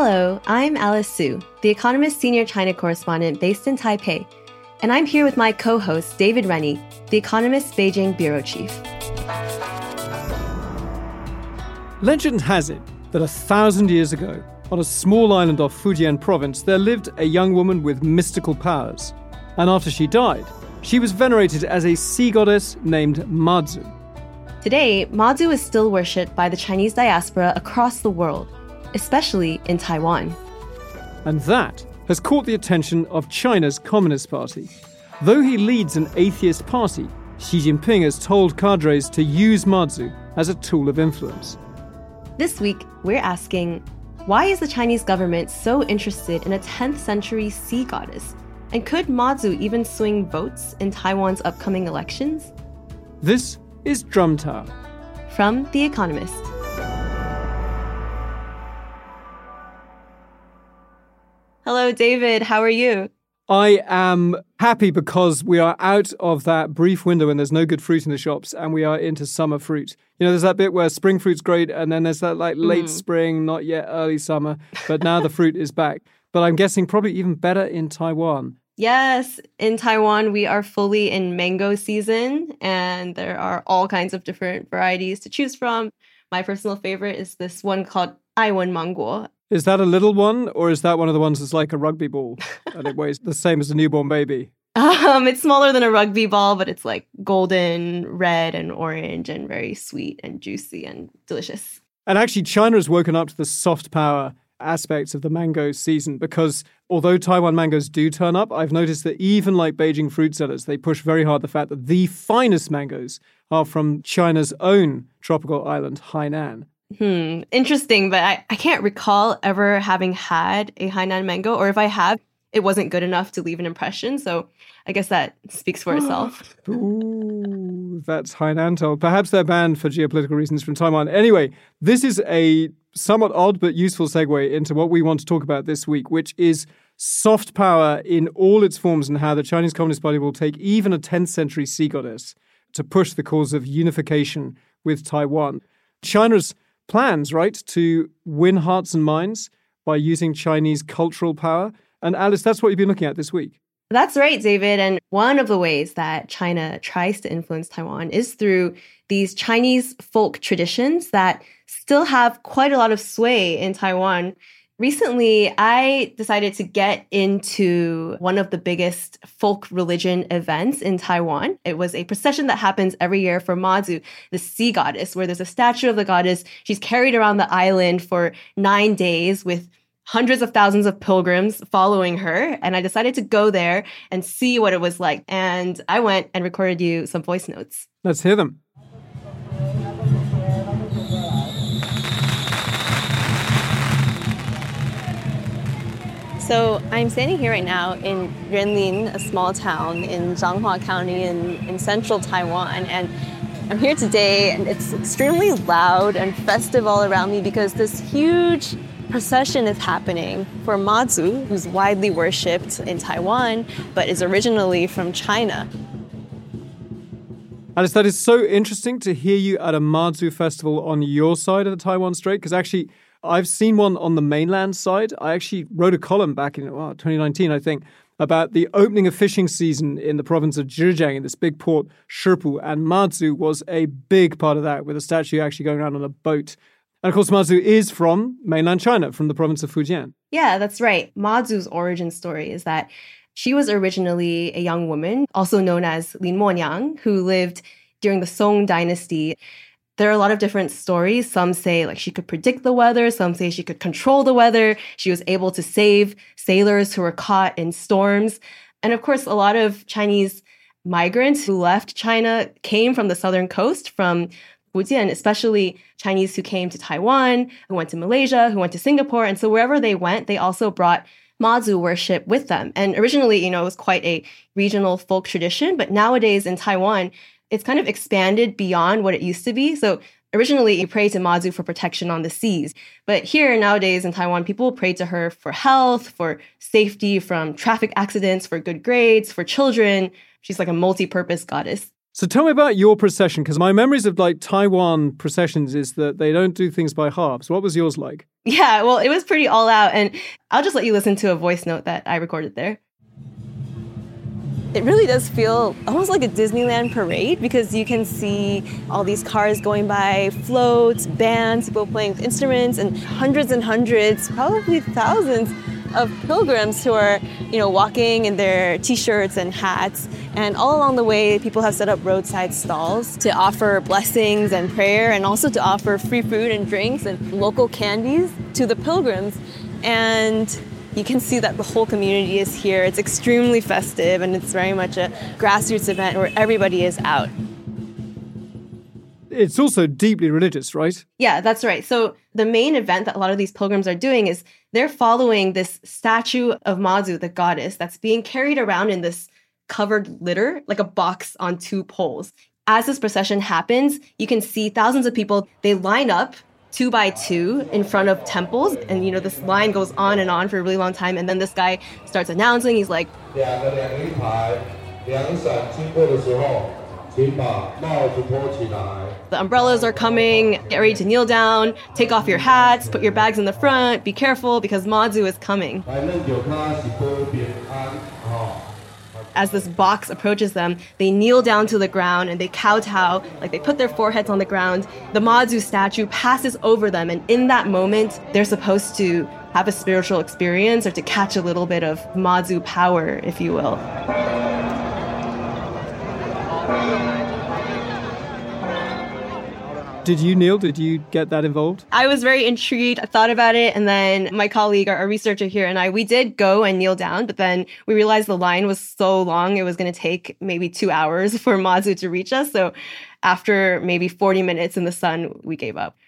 Hello, I'm Alice Su, The Economist senior China correspondent based in Taipei, and I'm here with my co host, David Rennie, The Economist Beijing bureau chief. Legend has it that a thousand years ago, on a small island off Fujian province, there lived a young woman with mystical powers. And after she died, she was venerated as a sea goddess named Mazu. Today, Mazu is still worshipped by the Chinese diaspora across the world, especially in Taiwan. And that has caught the attention of China's Communist Party. Though he leads an atheist party, Xi Jinping has told cadres to use Mazu as a tool of influence. This week, we're asking why is the Chinese government so interested in a 10th century sea goddess? And could Mazu even swing votes in Taiwan's upcoming elections? This is Drum Tower. From The Economist. Hello, David. How are you? I am happy because we are out of that brief window when there's no good fruit in the shops and we are into summer fruit. You know, there's that bit where spring fruit's great and then there's that like late mm. spring, not yet early summer, but now the fruit is back. But I'm guessing probably even better in Taiwan. Yes, in Taiwan, we are fully in mango season and there are all kinds of different varieties to choose from. My personal favorite is this one called Aiwen Manguo. Is that a little one, or is that one of the ones that's like a rugby ball and it weighs the same as a newborn baby? Um, it's smaller than a rugby ball, but it's like golden, red, and orange, and very sweet and juicy and delicious. And actually, China has woken up to the soft power aspects of the mango season because although Taiwan mangoes do turn up, I've noticed that even like Beijing fruit sellers, they push very hard the fact that the finest mangoes are from China's own tropical island, Hainan. Hmm, interesting, but I, I can't recall ever having had a Hainan mango, or if I have, it wasn't good enough to leave an impression. So I guess that speaks for itself. Ooh, that's Hainan told. Perhaps they're banned for geopolitical reasons from Taiwan. Anyway, this is a somewhat odd but useful segue into what we want to talk about this week, which is soft power in all its forms and how the Chinese Communist Party will take even a 10th century sea goddess to push the cause of unification with Taiwan. China's plans, right, to win hearts and minds by using Chinese cultural power. And Alice, that's what you've been looking at this week. That's right, David. And one of the ways that China tries to influence Taiwan is through these Chinese folk traditions that still have quite a lot of sway in Taiwan. Recently, I decided to get into one of the biggest folk religion events in Taiwan. It was a procession that happens every year for Mazu, the sea goddess, where there's a statue of the goddess. She's carried around the island for nine days with hundreds of thousands of pilgrims following her. And I decided to go there and see what it was like. And I went and recorded you some voice notes. Let's hear them. So I'm standing here right now in Yuanlin, a small town in Changhua County in, in central Taiwan. And I'm here today and it's extremely loud and festive all around me because this huge procession is happening for Mazu, who's widely worshipped in Taiwan, but is originally from China. Alice, that is so interesting to hear you at a Mazu festival on your side of the Taiwan Strait, because actually I've seen one on the mainland side. I actually wrote a column back in 2019, I think, about the opening of fishing season in the province of Zhejiang in this big port, Shipu, and Mazu was a big part of that, with a statue actually going around on a boat. And of course, Mazu is from mainland China, from the province of Fujian. Yeah, that's right. Mazu's origin story is that she was originally a young woman, also known as Lin Moniang, who lived during the Song dynasty there are a lot of different stories. Some say like she could predict the weather, some say she could control the weather. She was able to save sailors who were caught in storms. And of course, a lot of Chinese migrants who left China came from the southern coast, from Fujian, especially Chinese who came to Taiwan, who went to Malaysia, who went to Singapore. And so wherever they went, they also brought Mazu worship with them. And originally, you know, it was quite a regional folk tradition, but nowadays in Taiwan, it's kind of expanded beyond what it used to be. So originally you pray to Mazu for protection on the seas. But here nowadays in Taiwan, people pray to her for health, for safety from traffic accidents, for good grades, for children. She's like a multi-purpose goddess. So tell me about your procession, because my memories of like Taiwan processions is that they don't do things by halves. What was yours like? Yeah, well, it was pretty all out. And I'll just let you listen to a voice note that I recorded there. It really does feel almost like a Disneyland parade because you can see all these cars going by, floats, bands, people playing instruments, and hundreds and hundreds, probably thousands of pilgrims who are, you know, walking in their t-shirts and hats. And all along the way, people have set up roadside stalls to offer blessings and prayer and also to offer free food and drinks and local candies to the pilgrims. And you can see that the whole community is here. It's extremely festive and it's very much a grassroots event where everybody is out it's also deeply religious, right? Yeah, that's right. So the main event that a lot of these pilgrims are doing is they're following this statue of Mazu, the goddess, that's being carried around in this covered litter, like a box on two poles. As this procession happens, you can see thousands of people, they line up two by two in front of temples and you know this line goes on and on for a really long time and then this guy starts announcing he's like the umbrellas are coming. Get ready to kneel down. Take off your hats. Put your bags in the front. Be careful because Mazu is coming. As this box approaches them, they kneel down to the ground and they kowtow, like they put their foreheads on the ground. The Mazu statue passes over them, and in that moment, they're supposed to have a spiritual experience or to catch a little bit of Mazu power, if you will. Did you, kneel? Did you get that involved? I was very intrigued. I thought about it. And then my colleague, our researcher here, and I, we did go and kneel down, but then we realized the line was so long, it was going to take maybe two hours for Mazu to reach us. So after maybe 40 minutes in the sun, we gave up.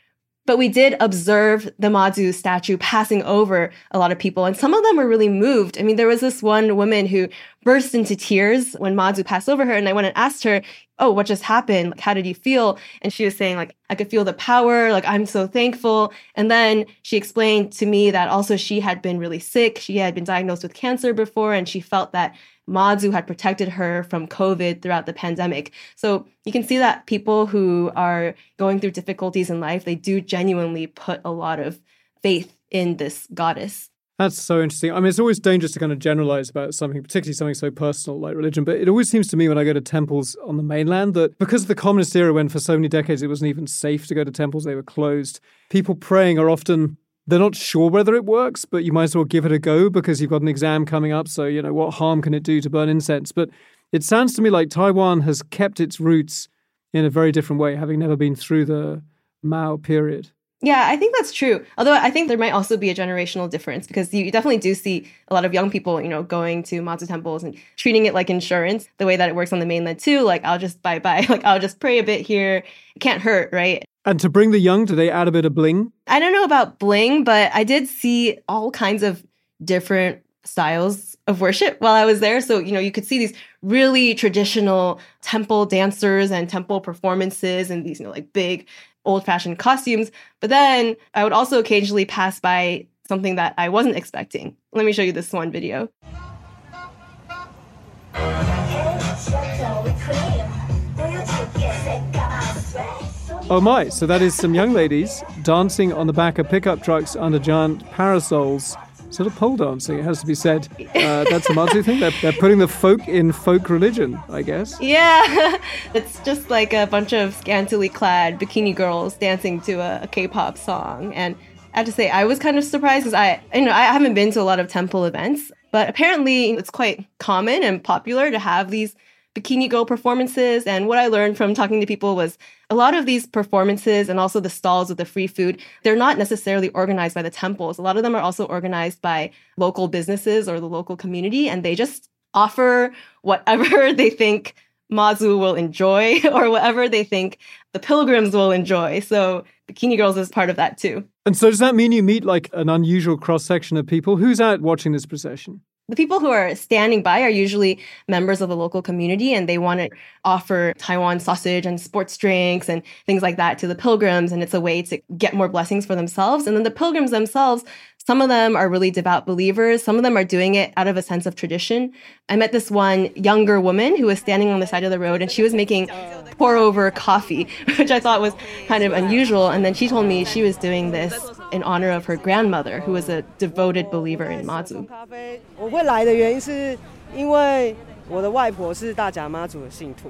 But we did observe the Mazu statue passing over a lot of people, and some of them were really moved. I mean, there was this one woman who burst into tears when Mazu passed over her, and I went and asked her, "Oh, what just happened? Like, how did you feel?" And she was saying, "Like, I could feel the power. Like, I'm so thankful." And then she explained to me that also she had been really sick. She had been diagnosed with cancer before, and she felt that Mazu had protected her from COVID throughout the pandemic. So you can see that people who are going through difficulties in life, they do genuinely put a lot of faith in this goddess. That's so interesting. I mean, it's always dangerous to kind of generalize about something, particularly something so personal like religion. But it always seems to me when I go to temples on the mainland that because of the communist era, when for so many decades it wasn't even safe to go to temples, they were closed, people praying are often they're not sure whether it works, but you might as well give it a go because you've got an exam coming up. So, you know, what harm can it do to burn incense? But it sounds to me like Taiwan has kept its roots in a very different way, having never been through the Mao period. Yeah, I think that's true. Although I think there might also be a generational difference because you definitely do see a lot of young people, you know, going to Mazu temples and treating it like insurance, the way that it works on the mainland too. Like, I'll just bye bye. Like, I'll just pray a bit here. It can't hurt, right? And to bring the young, do they add a bit of bling? I don't know about bling, but I did see all kinds of different styles of worship while I was there. So, you know, you could see these really traditional temple dancers and temple performances and these, you know, like big old fashioned costumes. But then I would also occasionally pass by something that I wasn't expecting. Let me show you this one video. Oh my, so that is some young ladies dancing on the back of pickup trucks under giant parasols. Sort of pole dancing, it has to be said. Uh, that's a Mazu thing. They're, they're putting the folk in folk religion, I guess. Yeah, it's just like a bunch of scantily clad bikini girls dancing to a a K-pop song. And I have to say, I was kind of surprised because I, you know, I haven't been to a lot of temple events, but apparently it's quite common and popular to have these bikini girl performances. And what I learned from talking to people was a lot of these performances and also the stalls with the free food, they're not necessarily organized by the temples. A lot of them are also organized by local businesses or the local community, and they just offer whatever they think Mazu will enjoy or whatever they think the pilgrims will enjoy. So Bikini Girls is part of that too. And so does that mean you meet like an unusual cross section of people? Who's out watching this procession? The people who are standing by are usually members of the local community and they want to offer Taiwan sausage and sports drinks and things like that to the pilgrims. And it's a way to get more blessings for themselves. And then the pilgrims themselves, some of them are really devout believers. Some of them are doing it out of a sense of tradition. I met this one younger woman who was standing on the side of the road and she was making pour over coffee, which I thought was oh, kind of unusual. And then she told me she was doing this in honor of her grandmother, who was a devoted believer in Mazu. 我会来的原因是因为我的外婆是大甲妈祖的信徒，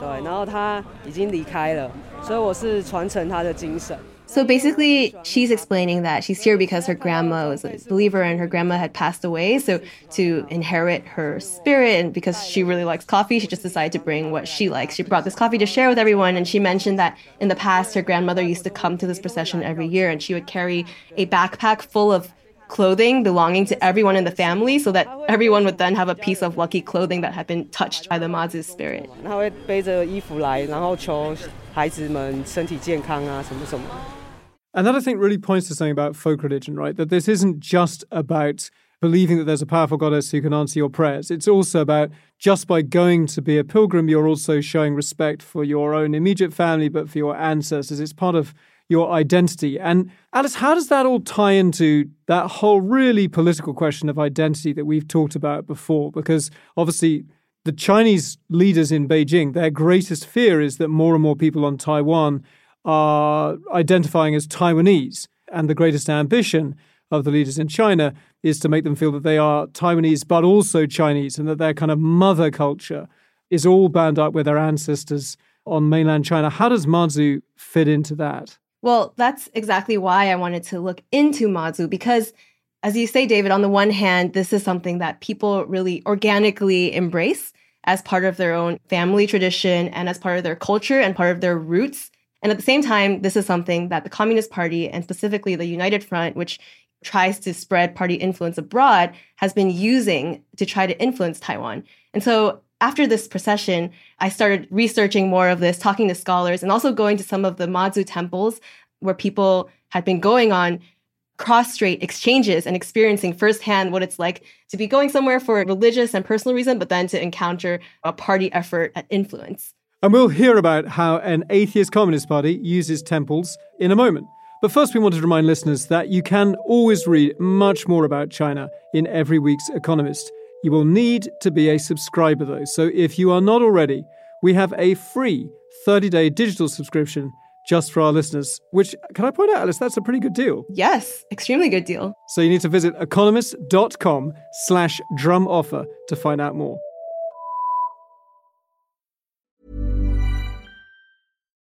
对，然后她已经离开了，所以我是传承她的精神。 so basically, she's explaining that she's here because her grandma was a believer and her grandma had passed away. So to inherit her spirit, and because she really likes coffee, she just decided to bring what she likes. She brought this coffee to share with everyone. And she mentioned that in the past, her grandmother used to come to this procession every year and she would carry a backpack full of clothing belonging to everyone in the family so that everyone would then have a piece of lucky clothing that had been touched by the Mazu spirit. 他会背着衣服来，然后求孩子们身体健康啊，什么什么。 And that I think really points to something about folk religion, right? That this isn't just about believing that there's a powerful goddess who can answer your prayers. It's also about just by going to be a pilgrim, you're also showing respect for your own immediate family, but for your ancestors. It's part of your identity. And Alice, how does that all tie into that whole really political question of identity that we've talked about before? Because obviously, the Chinese leaders in Beijing, their greatest fear is that more and more people on Taiwan are identifying as Taiwanese. And the greatest ambition of the leaders in China is to make them feel that they are Taiwanese, but also Chinese, and that their kind of mother culture is all bound up with their ancestors on mainland China. How does Mazu fit into that? Well, that's exactly why I wanted to look into Mazu because, as you say, David, on the one hand, this is something that people really organically embrace as part of their own family tradition and as part of their culture and part of their roots. And at the same time, this is something that the Communist Party and specifically the United Front, which tries to spread party influence abroad, has been using to try to influence Taiwan. And so after this procession, I started researching more of this, talking to scholars, and also going to some of the Mazu temples where people had been going on cross-strait exchanges and experiencing firsthand what it's like to be going somewhere for religious and personal reason, but then to encounter a party effort at influence. And we'll hear about how an atheist communist party uses temples in a moment. But first, we wanted to remind listeners that you can always read much more about China in every week's Economist. You will need to be a subscriber, though. So if you are not already, we have a free 30 day digital subscription just for our listeners, which, can I point out, Alice, that's a pretty good deal. Yes, extremely good deal. So you need to visit economist.com slash drum offer to find out more.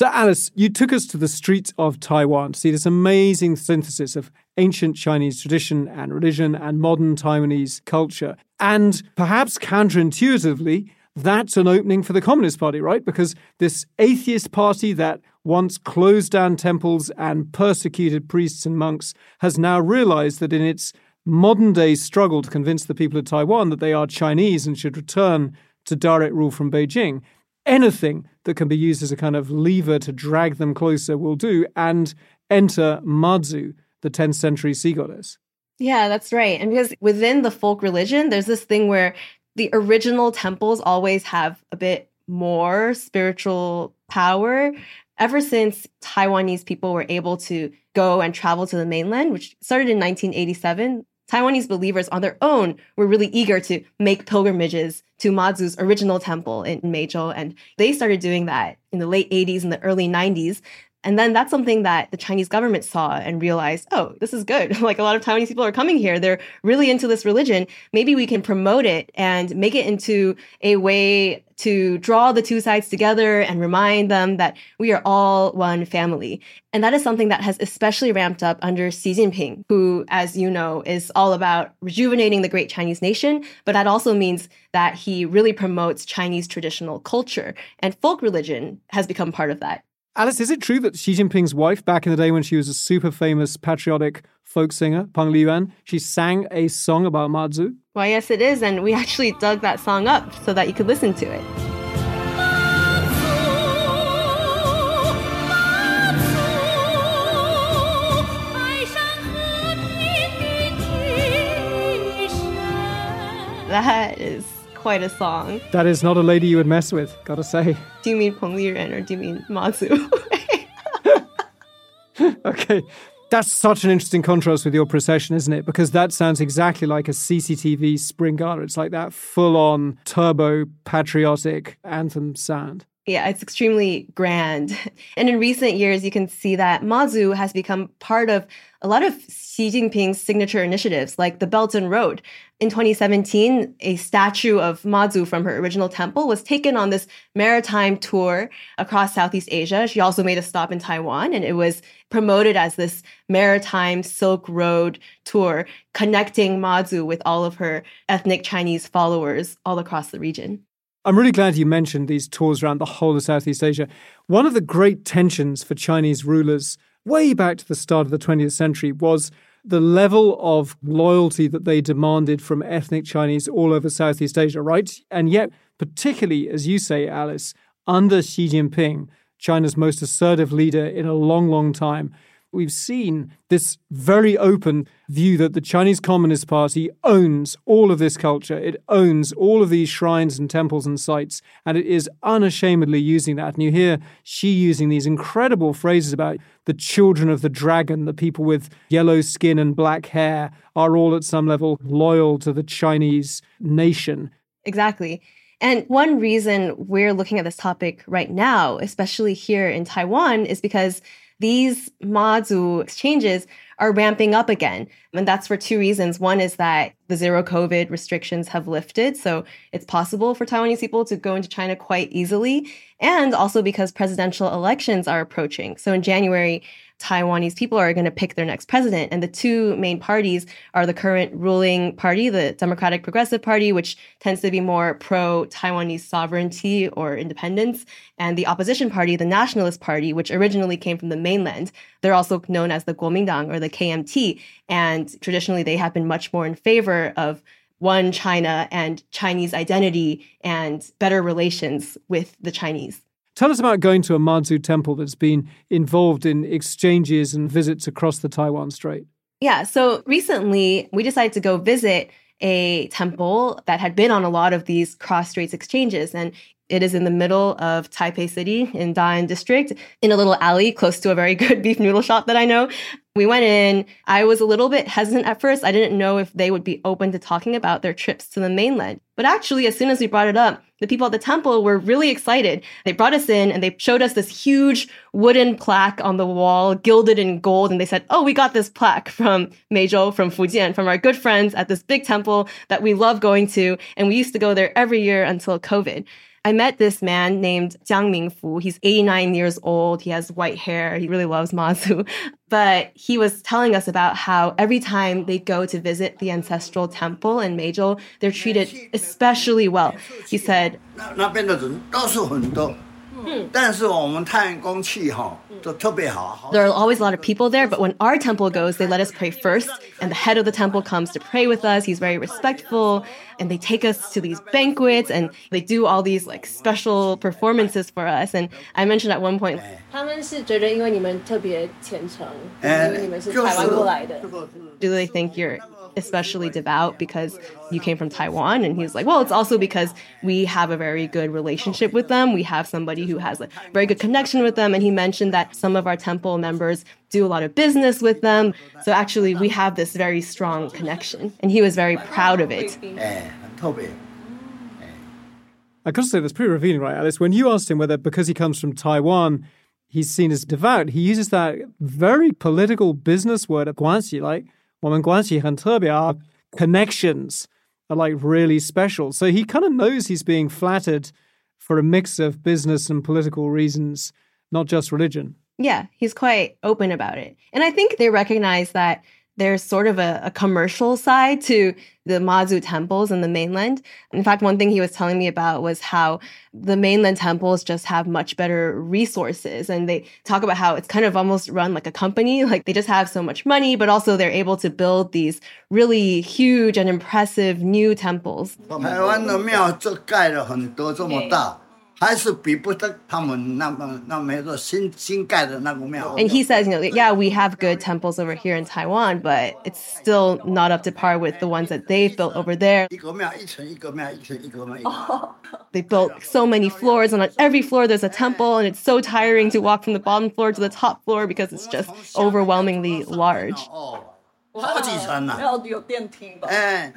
So, Alice, you took us to the streets of Taiwan to see this amazing synthesis of ancient Chinese tradition and religion and modern Taiwanese culture. And perhaps counterintuitively, that's an opening for the Communist Party, right? Because this atheist party that once closed down temples and persecuted priests and monks has now realized that in its modern day struggle to convince the people of Taiwan that they are Chinese and should return to direct rule from Beijing, anything that can be used as a kind of lever to drag them closer will do, and enter Mazu, the 10th century sea goddess. Yeah, that's right. And because within the folk religion, there's this thing where the original temples always have a bit more spiritual power. Ever since Taiwanese people were able to go and travel to the mainland, which started in 1987, Taiwanese believers on their own were really eager to make pilgrimages to Mazu's original temple in Meizhou. And they started doing that in the late 80s and the early 90s. And then that's something that the Chinese government saw and realized, oh, this is good. like a lot of Taiwanese people are coming here. They're really into this religion. Maybe we can promote it and make it into a way to draw the two sides together and remind them that we are all one family. And that is something that has especially ramped up under Xi Jinping, who, as you know, is all about rejuvenating the great Chinese nation. But that also means that he really promotes Chinese traditional culture. And folk religion has become part of that. Alice, is it true that Xi Jinping's wife, back in the day when she was a super famous patriotic folk singer, Peng Liyuan, she sang a song about Mazu? Why, yes, it is. And we actually dug that song up so that you could listen to it. That is quite a song. That is not a lady you would mess with, gotta say. Do you mean Peng Liyuan or do you mean Mazu? okay. That's such an interesting contrast with your procession, isn't it? Because that sounds exactly like a CCTV spring gala. It's like that full on turbo patriotic anthem sound. Yeah, it's extremely grand. And in recent years, you can see that Mazu has become part of a lot of Xi Jinping's signature initiatives, like the Belt and Road. In 2017, a statue of Mazu from her original temple was taken on this maritime tour across Southeast Asia. She also made a stop in Taiwan, and it was promoted as this maritime Silk Road tour connecting Mazu with all of her ethnic Chinese followers all across the region. I'm really glad you mentioned these tours around the whole of Southeast Asia. One of the great tensions for Chinese rulers way back to the start of the 20th century was the level of loyalty that they demanded from ethnic Chinese all over Southeast Asia, right? And yet, particularly, as you say, Alice, under Xi Jinping, China's most assertive leader in a long, long time, we've seen this very open view that the Chinese Communist Party owns all of this culture. It owns all of these shrines and temples and sites, and it is unashamedly using that. And you hear Xi using these incredible phrases about the children of the dragon, the people with yellow skin and black hair, are all at some level loyal to the Chinese nation. Exactly. And one reason we're looking at this topic right now, especially here in Taiwan, is because these Mazu exchanges are ramping up again. And that's for two reasons. One is that the zero COVID restrictions have lifted. So it's possible for Taiwanese people to go into China quite easily. And also because presidential elections are approaching. So in January, Taiwanese people are going to pick their next president. And the two main parties are the current ruling party, the Democratic Progressive Party, which tends to be more pro Taiwanese sovereignty or independence, and the opposition party, the Nationalist Party, which originally came from the mainland. They're also known as the Kuomintang or the KMT. And traditionally, they have been much more in favor of one China and Chinese identity and better relations with the Chinese. Tell us about going to a Mazu temple that's been involved in exchanges and visits across the Taiwan Strait. Yeah, so recently we decided to go visit a temple that had been on a lot of these cross straits exchanges. And it is in the middle of Taipei City in Da'an District, in a little alley close to a very good beef noodle shop that I know. We went in. I was a little bit hesitant at first. I didn't know if they would be open to talking about their trips to the mainland. But actually, as soon as we brought it up, the people at the temple were really excited. They brought us in and they showed us this huge wooden plaque on the wall, gilded in gold. And they said, Oh, we got this plaque from Meizhou, from Fujian, from our good friends at this big temple that we love going to. And we used to go there every year until COVID. I met this man named Jiang Mingfu. He's 89 years old. He has white hair. He really loves Mazu. But he was telling us about how every time they go to visit the ancestral temple in Meizhou, they're treated especially well. He said, 但是我们太阳宫气哈就特别好。There are always a lot of people there, but when our temple goes, they let us pray first, and the head of the temple comes to pray with us. He's very respectful, and they take us to these banquets, and they do all these like special performances for us. And I mentioned at one point, 他们是觉得因为你们特别虔诚，因为你们是台湾过来的。do they think you're especially devout because you came from Taiwan? And he's like, well, it's also because we have a very good relationship with them. We have somebody who has a very good connection with them. And he mentioned that some of our temple members do a lot of business with them. So actually, we have this very strong connection. And he was very proud of it. I gotta say, that's pretty revealing, right, Alice? When you asked him whether because he comes from Taiwan, he's seen as devout, he uses that very political business word, 关系, like 我们关系很特别, our connections are like really special. So he kind of knows he's being flattered for a mix of business and political reasons, not just religion. Yeah, he's quite open about it. And I think they recognize that there's sort of a, a, commercial side to the Mazu temples in the mainland. In fact, one thing he was telling me about was how the mainland temples just have much better resources. And they talk about how it's kind of almost run like a company. Like they just have so much money, but also they're able to build these really huge and impressive new temples. 还是比不得他们那么那么多新新盖的那个庙。And he says, you know, yeah, we have good temples over here in Taiwan, but it's still not up to par with the ones that they've built over there. They built so many floors, and on every floor there's a temple, and it's so tiring to walk from the bottom floor to the top floor because it's just overwhelmingly large. 好几层呢。要有电梯吧？哎。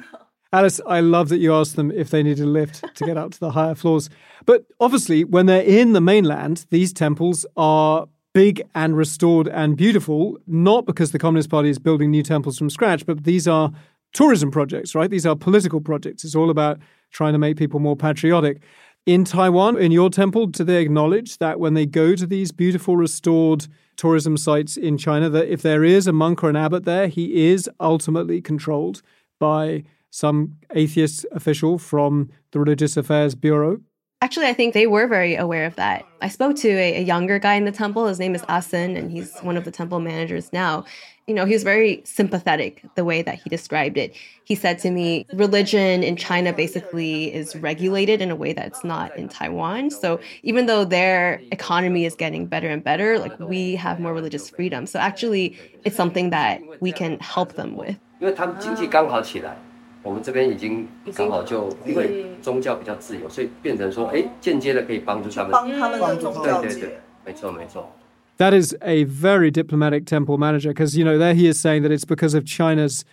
Alice, I love that you asked them if they need a lift to get up to the higher floors. But obviously, when they're in the mainland, these temples are big and restored and beautiful, not because the Communist Party is building new temples from scratch, but these are tourism projects, right? These are political projects. It's all about trying to make people more patriotic. In Taiwan, in your temple, do they acknowledge that when they go to these beautiful restored tourism sites in China, that if there is a monk or an abbot there, he is ultimately controlled by some atheist official from the Religious Affairs Bureau? Actually, I think they were very aware of that. I spoke to a, a younger guy in the temple. His name is Asen, and he's one of the temple managers now. You know, he was very sympathetic the way that he described it. He said to me, religion in China basically is regulated in a way that's not in Taiwan. So even though their economy is getting better and better, like we have more religious freedom. So actually, it's something that we can help them with. 我们这边已经刚好就因为宗教比较自由，所以变成说，哎，间接的可以帮助他们，帮他们的宗教对对对，没错没错。That is a very diplomatic temple manager because you know there he is saying that it's because of China's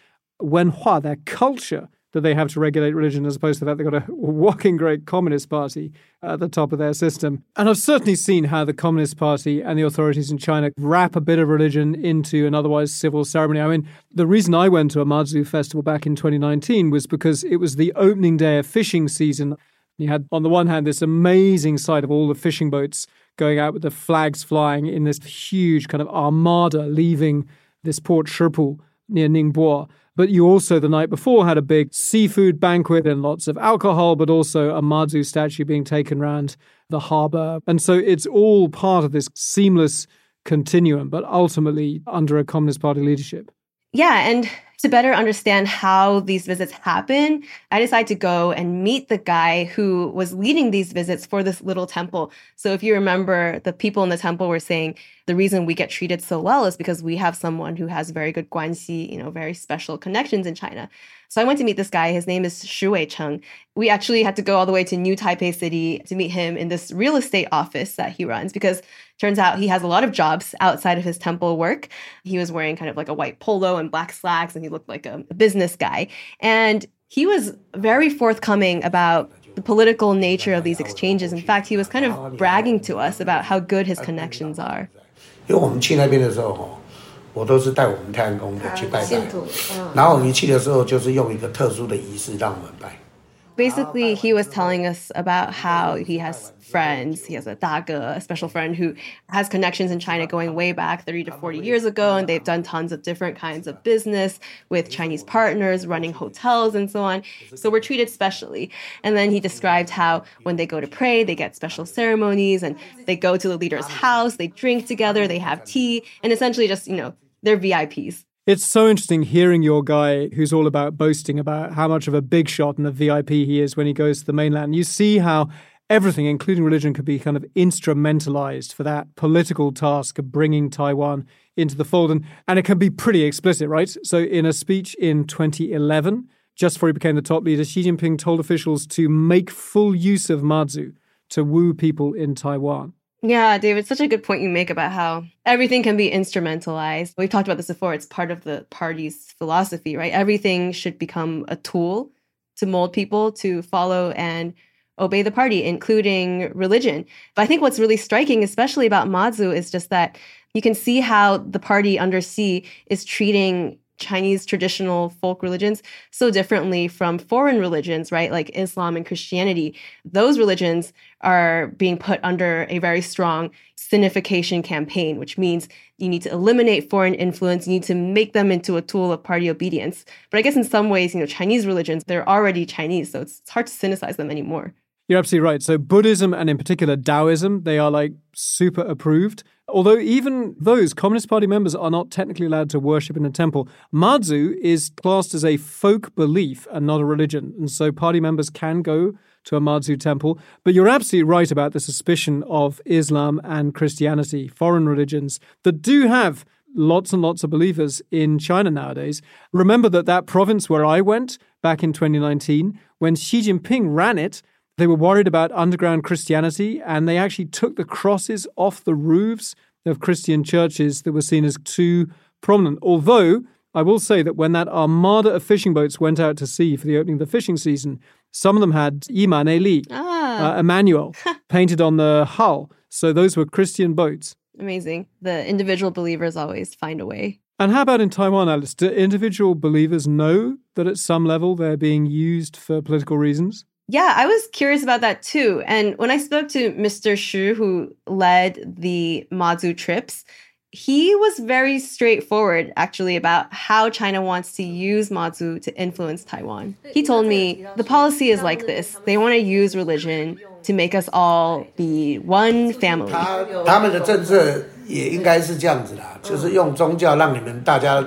Wenhua, their culture, that they have to regulate religion as opposed to that they've got a whacking great Communist Party at the top of their system. And I've certainly seen how the Communist Party and the authorities in China wrap a bit of religion into an otherwise civil ceremony. I mean, the reason I went to a Mazu festival back in 2019 was because it was the opening day of fishing season. You had, on the one hand, this amazing sight of all the fishing boats going out with the flags flying in this huge kind of armada leaving this port Shipu near Ningbo. But you also, the night before, had a big seafood banquet and lots of alcohol, but also a Mazu statue being taken around the harbour. And so it's all part of this seamless continuum, but ultimately under a Communist Party leadership. Yeah. And to better understand how these visits happen, I decided to go and meet the guy who was leading these visits for this little temple. So if you remember, the people in the temple were saying the reason we get treated so well is because we have someone who has very good guanxi, you know, very special connections in China. So I went to meet this guy. His name is Shu Wei Cheng. We actually had to go all the way to New Taipei City to meet him in this real estate office that he runs because turns out he has a lot of jobs outside of his temple work. He was wearing kind of like a white polo and black slacks, and he looked like a, a business guy. And he was very forthcoming about the political nature of these exchanges. In fact, he was kind of bragging to us about how good his connections are. 因为我们去那边的时候，我都是带我们太阳宫的去拜拜，然后我们去的时候就是用一个特殊的仪式让我们拜。 Basically, he was telling us about how he has friends. He has a daga, a special friend who has connections in China going way back 30 to 40 years ago, and they've done tons of different kinds of business with Chinese partners, running hotels and so on. So we're treated specially. And then he described how when they go to pray, they get special ceremonies and they go to the leader's house, they drink together, they have tea, and essentially just, you know, they're VIPs. It's so interesting hearing your guy who's all about boasting about how much of a big shot and a VIP he is when he goes to the mainland. You see how everything, including religion, could be kind of instrumentalized for that political task of bringing Taiwan into the fold. And, and it can be pretty explicit, right? So, in a speech in 2011, just before he became the top leader, Xi Jinping told officials to make full use of Mazu to woo people in Taiwan. Yeah, David, such a good point you make about how everything can be instrumentalized. We've talked about this before. It's part of the party's philosophy, right? Everything should become a tool to mold people to follow and obey the party, including religion. But I think what's really striking, especially about Mazu, is just that you can see how the party under Xi is treating Chinese traditional folk religions so differently from foreign religions, right? Like Islam and Christianity. Those religions are being put under a very strong sinification campaign, which means you need to eliminate foreign influence, you need to make them into a tool of party obedience. But I guess in some ways, you know, Chinese religions, they're already Chinese, so it's, hard to sinicize them anymore. You're absolutely right. So Buddhism and in particular Taoism, they are like super approved. Although even those Communist Party members are not technically allowed to worship in a temple, Mazu is classed as a folk belief and not a religion. And so party members can go to a Mazu temple. But you're absolutely right about the suspicion of Islam and Christianity, foreign religions that do have lots and lots of believers in China nowadays. Remember that that province where I went back in 2019, when Xi Jinping ran it, they were worried about underground Christianity, and they actually took the crosses off the roofs of Christian churches that were seen as too prominent. Although, I will say that when that armada of fishing boats went out to sea for the opening of the fishing season, some of them had Iman Eli, ah. uh, Emmanuel, painted on the hull. So those were Christian boats. Amazing. The individual believers always find a way. And how about in Taiwan, Alice? Do individual believers know that at some level they're being used for political reasons? Yeah, I was curious about that too. And when I spoke to Mr. Shu, who led the Mazu trips, he was very straightforward actually about how China wants to use Mazu to influence Taiwan. He told me the policy is like this they want to use religion to make us all be one family. 他们的政策也应该是这样子啦，就是用宗教让你们大家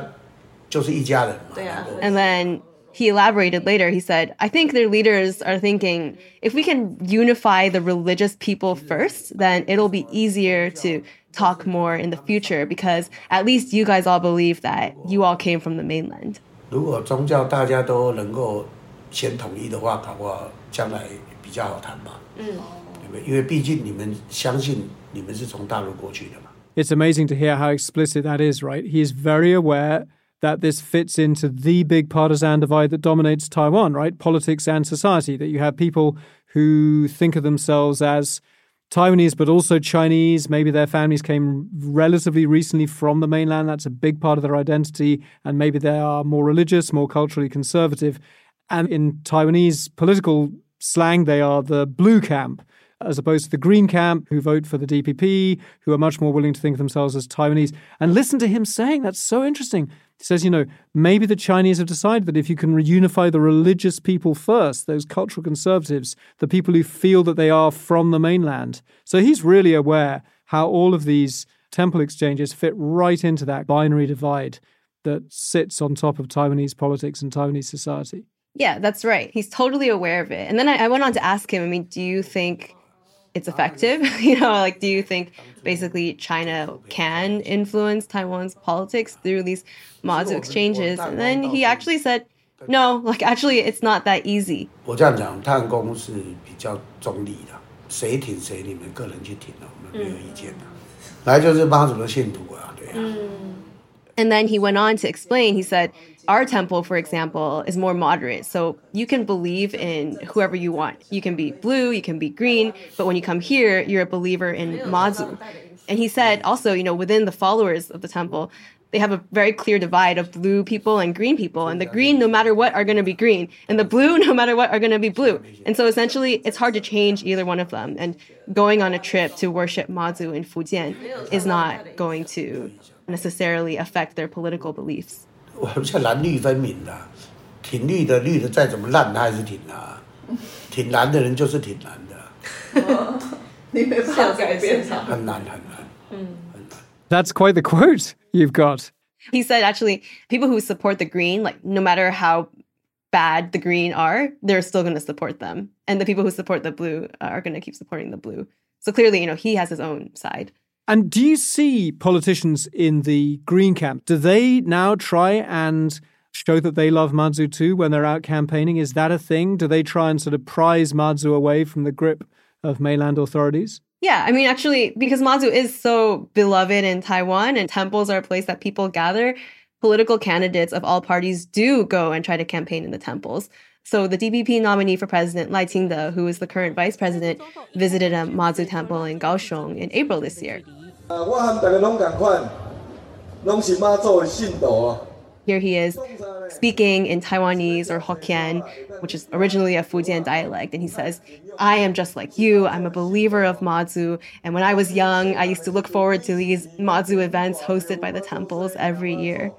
就是一家人嘛。And then he elaborated later. He said, I think their leaders are thinking if we can unify the religious people first, then it'll be easier to talk more in the future because at least you guys all believe that you all came from the mainland. 如果宗教大家都能够先统一的话，搞不好将来比较好谈嘛。嗯，对不对？因为毕竟你们相信你们是从大陆过去的嘛。It's amazing to hear how explicit that is, right? He is very aware that this fits into the big partisan divide that dominates Taiwan, right? Politics and society, that you have people who think of themselves as Taiwanese, but also Chinese. Maybe their families came relatively recently from the mainland. That's a big part of their identity. And maybe they are more religious, more culturally conservative. And in Taiwanese political slang, they are the blue camp as opposed to the Green camp, who vote for the DPP, who are much more willing to think of themselves as Taiwanese. And listen to him saying that's so interesting. He says, you know, maybe the Chinese have decided that if you can reunify the religious people first, those cultural conservatives, the people who feel that they are from the mainland. So he's really aware how all of these temple exchanges fit right into that binary divide that sits on top of Taiwanese politics and Taiwanese society. Yeah, that's right. He's totally aware of it. And then I, I went on to ask him, I mean, do you think it's effective? you know, like, do you think basically China can influence Taiwan's politics through these Mazu exchanges? And then he actually said, no, like, actually, it's not that easy. 我这样讲，探公是比较中立的，谁挺谁，你们个人去挺了，我们没有意见的。来就是妈祖的信徒啊，对啊。 And then he went on to explain, he said, our temple, for example, is more moderate. So you can believe in whoever you want. You can be blue, you can be green, but when you come here, you're a believer in Mazu. And he said also, you know, within the followers of the temple, they have a very clear divide of blue people and green people. And the green, no matter what, are going to be green. And the blue, no matter what, are going to be blue. And so essentially, it's hard to change either one of them. And going on a trip to worship Mazu in Fujian is not going to necessarily affect their political beliefs. 我们现在蓝绿分明的，挺绿的绿的再怎么烂，他还是挺啊。挺蓝的人就是挺蓝的。你没办法改变他。很难很难。嗯。That's quite the quote you've got. He said actually, people who support the green, like no matter how bad the green are, they're still going to support them. And the people who support the blue are going to keep supporting the blue. So clearly, you know, he has his own side. And do you see politicians in the Green camp? Do they now try and show that they love Mazu too when they're out campaigning? Is that a thing? Do they try and sort of prize Mazu away from the grip of mainland authorities? Yeah, I mean, actually, because Mazu is so beloved in Taiwan and temples are a place that people gather, political candidates of all parties do go and try to campaign in the temples. So the DPP nominee for president, Lai Qingde, who is the current vice president, visited a Mazu temple in Kaohsiung in April this year. Here he is speaking in Taiwanese or Hokkien, which is originally a Fujian dialect. And he says, I am just like you. I'm a believer of Mazu. And when I was young, I used to look forward to these Mazu events hosted by the temples every year.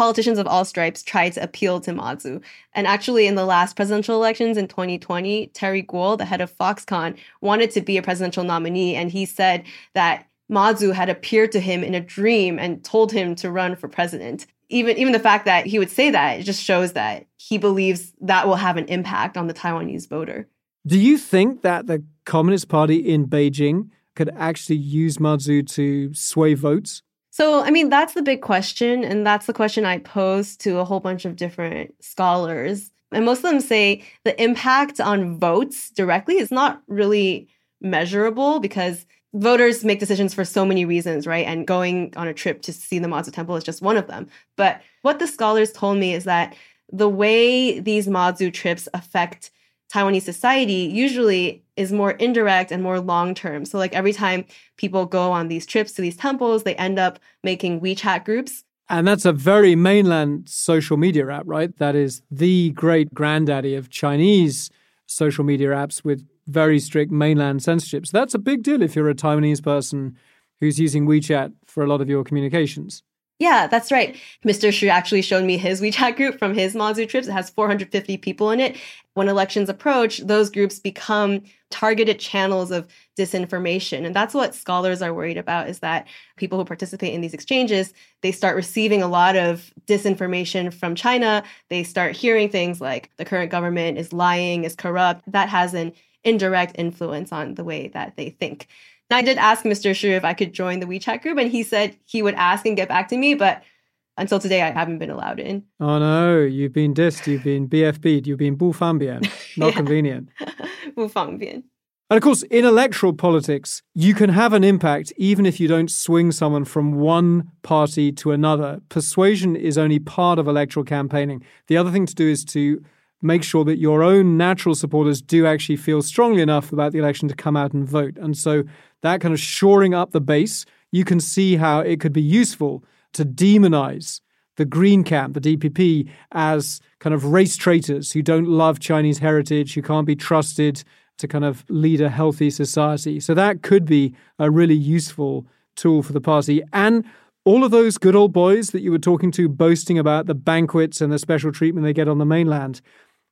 Politicians of all stripes tried to appeal to Mazu. And actually, in the last presidential elections in 2020, Terry Gou, the head of Foxconn, wanted to be a presidential nominee. And he said that Mazu had appeared to him in a dream and told him to run for president. Even, even the fact that he would say that, it just shows that he believes that will have an impact on the Taiwanese voter. Do you think that the Communist Party in Beijing could actually use Mazu to sway votes? So, I mean, that's the big question. And that's the question I pose to a whole bunch of different scholars. And most of them say the impact on votes directly is not really measurable because voters make decisions for so many reasons, right? And going on a trip to see the Mazu Temple is just one of them. But what the scholars told me is that the way these Mazu trips affect Taiwanese society usually is more indirect and more long term. So, like every time people go on these trips to these temples, they end up making WeChat groups. And that's a very mainland social media app, right? That is the great granddaddy of Chinese social media apps with very strict mainland censorship. So that's a big deal if you're a Taiwanese person who's using WeChat for a lot of your communications. Yeah, that's right. Mr. Shu actually showed me his WeChat group from his Mazu trips. It has 450 people in it. When elections approach, those groups become targeted channels of disinformation. And that's what scholars are worried about is that people who participate in these exchanges, they start receiving a lot of disinformation from China. They start hearing things like the current government is lying, is corrupt. That has an indirect influence on the way that they think. Now, I did ask Mr. Shu if I could join the WeChat group, and he said he would ask and get back to me, but until today, I haven't been allowed in. Oh no, you've been dissed, you've been BFB'd, you've been 不方便, not convenient. 不方便. And of course, in electoral politics, you can have an impact even if you don't swing someone from one party to another. Persuasion is only part of electoral campaigning. The other thing to do is to make sure that your own natural supporters do actually feel strongly enough about the election to come out and vote. And so that kind of shoring up the base, you can see how it could be useful to demonize the Green Camp, the DPP, as kind of race traitors who don't love Chinese heritage, who can't be trusted to kind of lead a healthy society. So that could be a really useful tool for the party. And all of those good old boys that you were talking to boasting about the banquets and the special treatment they get on the mainland,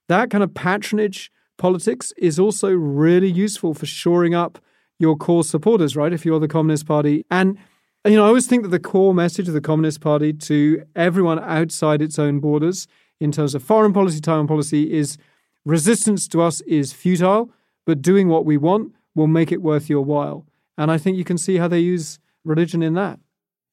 that kind of patronage politics is also really useful for shoring up your core supporters, right? If you're the Communist Party. And, you know, I always think that the core message of the Communist Party to everyone outside its own borders in terms of foreign policy, Taiwan policy is resistance to us is futile, but doing what we want will make it worth your while. And I think you can see how they use religion in that.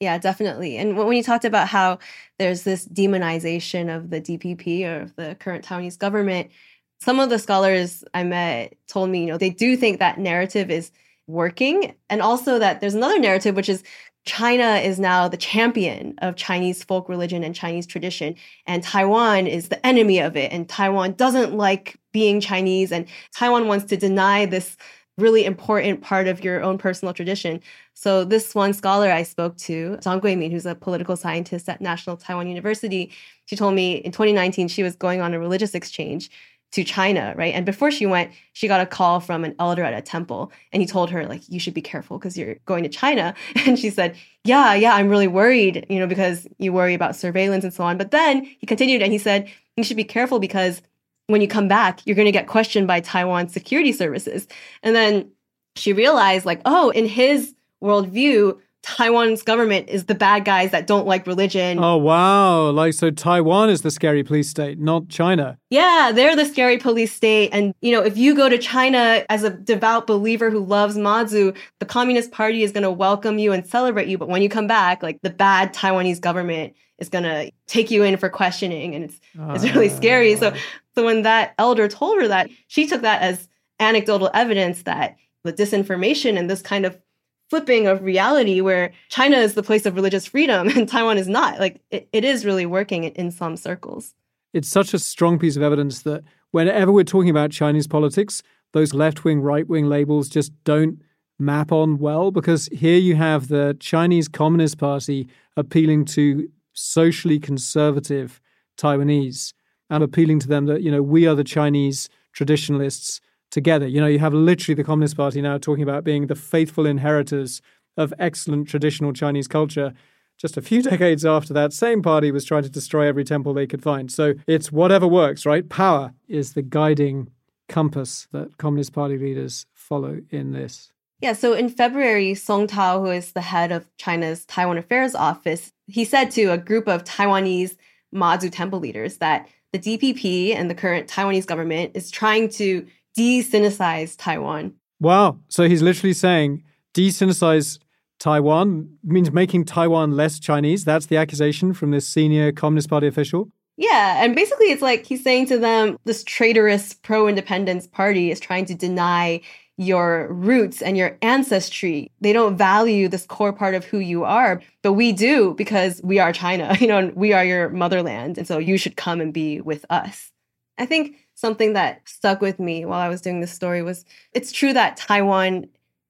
Yeah, definitely. And when you talked about how there's this demonization of the DPP or of the current Taiwanese government, some of the scholars I met told me, you know, they do think that narrative is working. And also that there's another narrative, which is China is now the champion of Chinese folk religion and Chinese tradition, and Taiwan is the enemy of it. And Taiwan doesn't like being Chinese, and Taiwan wants to deny this really important part of your own personal tradition. So this one scholar I spoke to, Zhang Guimin, who's a political scientist at National Taiwan University, she told me in 2019 she was going on a religious exchange to China, right? And before she went, she got a call from an elder at a temple and he told her like you should be careful because you're going to China. And she said, "Yeah, yeah, I'm really worried, you know, because you worry about surveillance and so on." But then he continued and he said, "You should be careful because when you come back, you're going to get questioned by Taiwan security services." And then she realized like, "Oh, in his worldview, Taiwan's government is the bad guys that don't like religion. Oh, wow. Like, so Taiwan is the scary police state, not China. Yeah, they're the scary police state. And, you know, if you go to China as a devout believer who loves Mazu, the Communist Party is going to welcome you and celebrate you. But when you come back, like, the bad Taiwanese government is going to take you in for questioning. And it's, uh, it's really scary. So, so when that elder told her that, she took that as anecdotal evidence that the disinformation and this kind of flipping of reality where China is the place of religious freedom and Taiwan is not. Like it, it is really working in, in some circles. It's such a strong piece of evidence that whenever we're talking about Chinese politics, those left wing, right wing labels just don't map on well because here you have the Chinese Communist Party appealing to socially conservative Taiwanese and appealing to them that, you know, we are the Chinese traditionalists together. You know, you have literally the Communist Party now talking about being the faithful inheritors of excellent traditional Chinese culture. Just a few decades after that same party was trying to destroy every temple they could find. So it's whatever works, right? Power is the guiding compass that Communist Party leaders follow in this. Yeah, so in February, Song Tao, who is the head of China's Taiwan Affairs Office, he said to a group of Taiwanese Mazu temple leaders that the DPP and the current Taiwanese government is trying to de-Sinicize Taiwan. Wow. So he's literally saying de-Sinicize Taiwan means making Taiwan less Chinese. That's the accusation from this senior Communist Party official. Yeah, and basically it's like he's saying to them this traitorous pro-independence party is trying to deny your roots and your ancestry. They don't value this core part of who you are, but we do because we are China, you know, we are your motherland. And so you should come and be with us. I think something that stuck with me while I was doing this story was it's true that Taiwan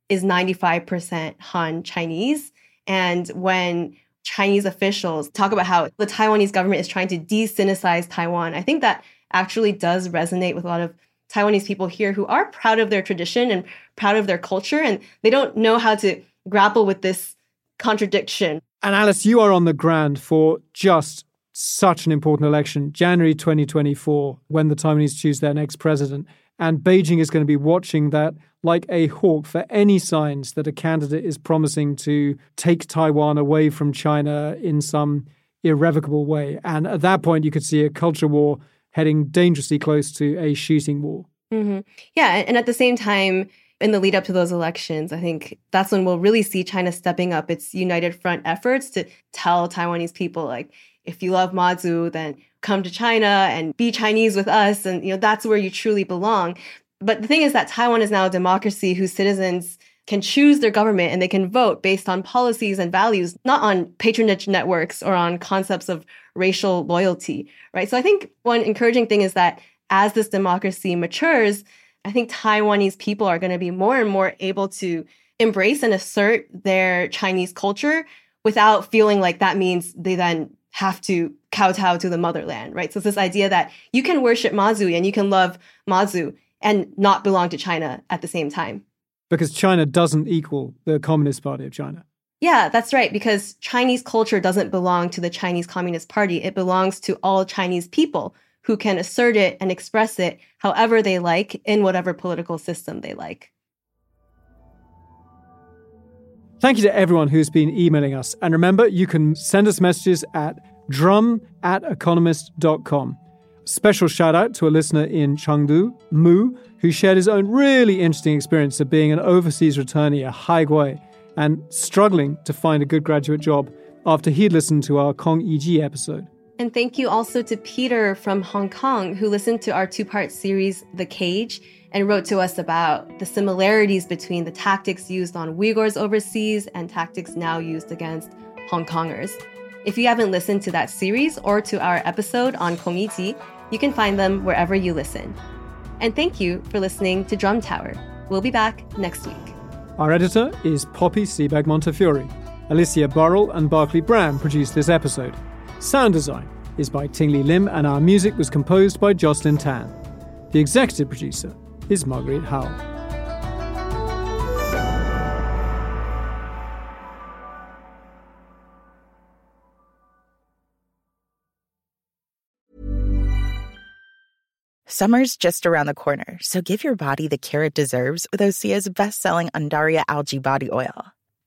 is 95% Han Chinese. And when Chinese officials talk about how the Taiwanese government is trying to de-Sinicize Taiwan, I think that actually does resonate with a lot of Taiwanese people here who are proud of their tradition and proud of their culture, and they don't know how to grapple with this contradiction. And Alice, you are on the ground for just such an important election, January 2024, when the Taiwanese choose their next president. And Beijing is going to be watching that like a hawk for any signs that a candidate is promising to take Taiwan away from China in some irrevocable way. And at that point, you could see a culture war heading dangerously close to a shooting war. Mm-hmm. Yeah, and at the same time, in the lead up to those elections, I think that's when we'll really see China stepping up its united front efforts to tell Taiwanese people, like, if you love Mazu, then come to China and be Chinese with us. And, you know, that's where you truly belong. But the thing is that Taiwan is now a democracy whose citizens can choose their government and they can vote based on policies and values, not on patronage networks or on concepts of racial loyalty, right? So I think one encouraging thing is that as this democracy matures, I think Taiwanese people are going to be more and more able to embrace and assert their Chinese culture without feeling like that means they then have to kowtow to the motherland, right? So it's this idea that you can worship Mazu and you can love Mazu and not belong to China at the same time. Because China doesn't equal the Communist Party of China. Yeah, that's right. Because Chinese culture doesn't belong to the Chinese Communist Party. It belongs to all Chinese people who can assert it and express it however they like in whatever political system they like. Thank you to everyone who's been emailing us. And remember, you can send us messages at drum at economist.com. Special shout out to a listener in Chengdu, Mu, who shared his own really interesting experience of being an overseas returnee at Haigui and struggling to find a good graduate job after he'd listened to our Kong Yiji episode. And thank you also to Peter from Hong Kong, who listened to our two part series, The Cage, and wrote to us about the similarities between the tactics used on Uyghurs overseas and tactics now used against Hong Kongers. If you haven't listened to that series or to our episode on Komiti, you can find them wherever you listen. And thank you for listening to Drum Tower. We'll be back next week. Our editor is Poppy Sebag Montefiore. Alicia Burrell and Barclay Brown produced this episode. Sound design is by Tingly Lim, and our music was composed by Jocelyn Tan. The executive producer is Margaret Howell. Summer's just around the corner, so give your body the care it deserves with Osea's best-selling Undaria algae body oil.